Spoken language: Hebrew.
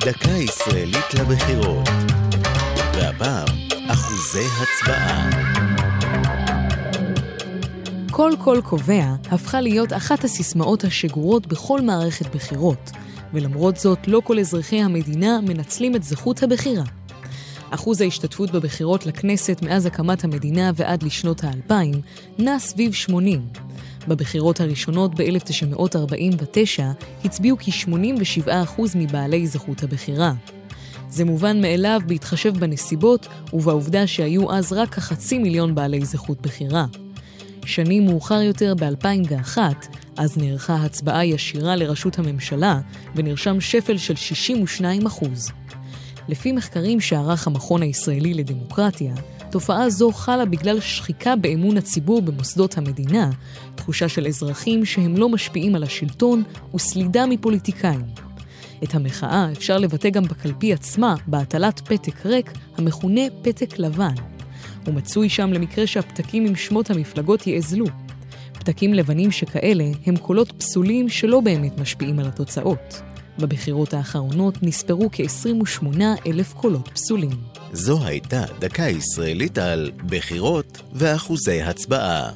דקה ישראלית לבחירות. והפעם, אחוזי הצבעה. כל קול קובע הפכה להיות אחת הסיסמאות השגורות בכל מערכת בחירות, ולמרות זאת לא כל אזרחי המדינה מנצלים את זכות הבחירה. אחוז ההשתתפות בבחירות לכנסת מאז הקמת המדינה ועד לשנות האלפיים נע סביב 80. בבחירות הראשונות ב-1949 הצביעו כ-87% מבעלי זכות הבחירה. זה מובן מאליו בהתחשב בנסיבות ובעובדה שהיו אז רק כחצי מיליון בעלי זכות בחירה. שנים מאוחר יותר, ב-2001, אז נערכה הצבעה ישירה לראשות הממשלה, ונרשם שפל של 62 אחוז. לפי מחקרים שערך המכון הישראלי לדמוקרטיה, תופעה זו חלה בגלל שחיקה באמון הציבור במוסדות המדינה, תחושה של אזרחים שהם לא משפיעים על השלטון וסלידה מפוליטיקאים. את המחאה אפשר לבטא גם בקלפי עצמה, בהטלת פתק ריק המכונה פתק לבן. הוא מצוי שם למקרה שהפתקים עם שמות המפלגות יאזלו. פתקים לבנים שכאלה הם קולות פסולים שלא באמת משפיעים על התוצאות. בבחירות האחרונות נספרו כ-28 אלף קולות פסולים. זו הייתה דקה ישראלית על בחירות ואחוזי הצבעה.